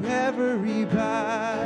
never bow.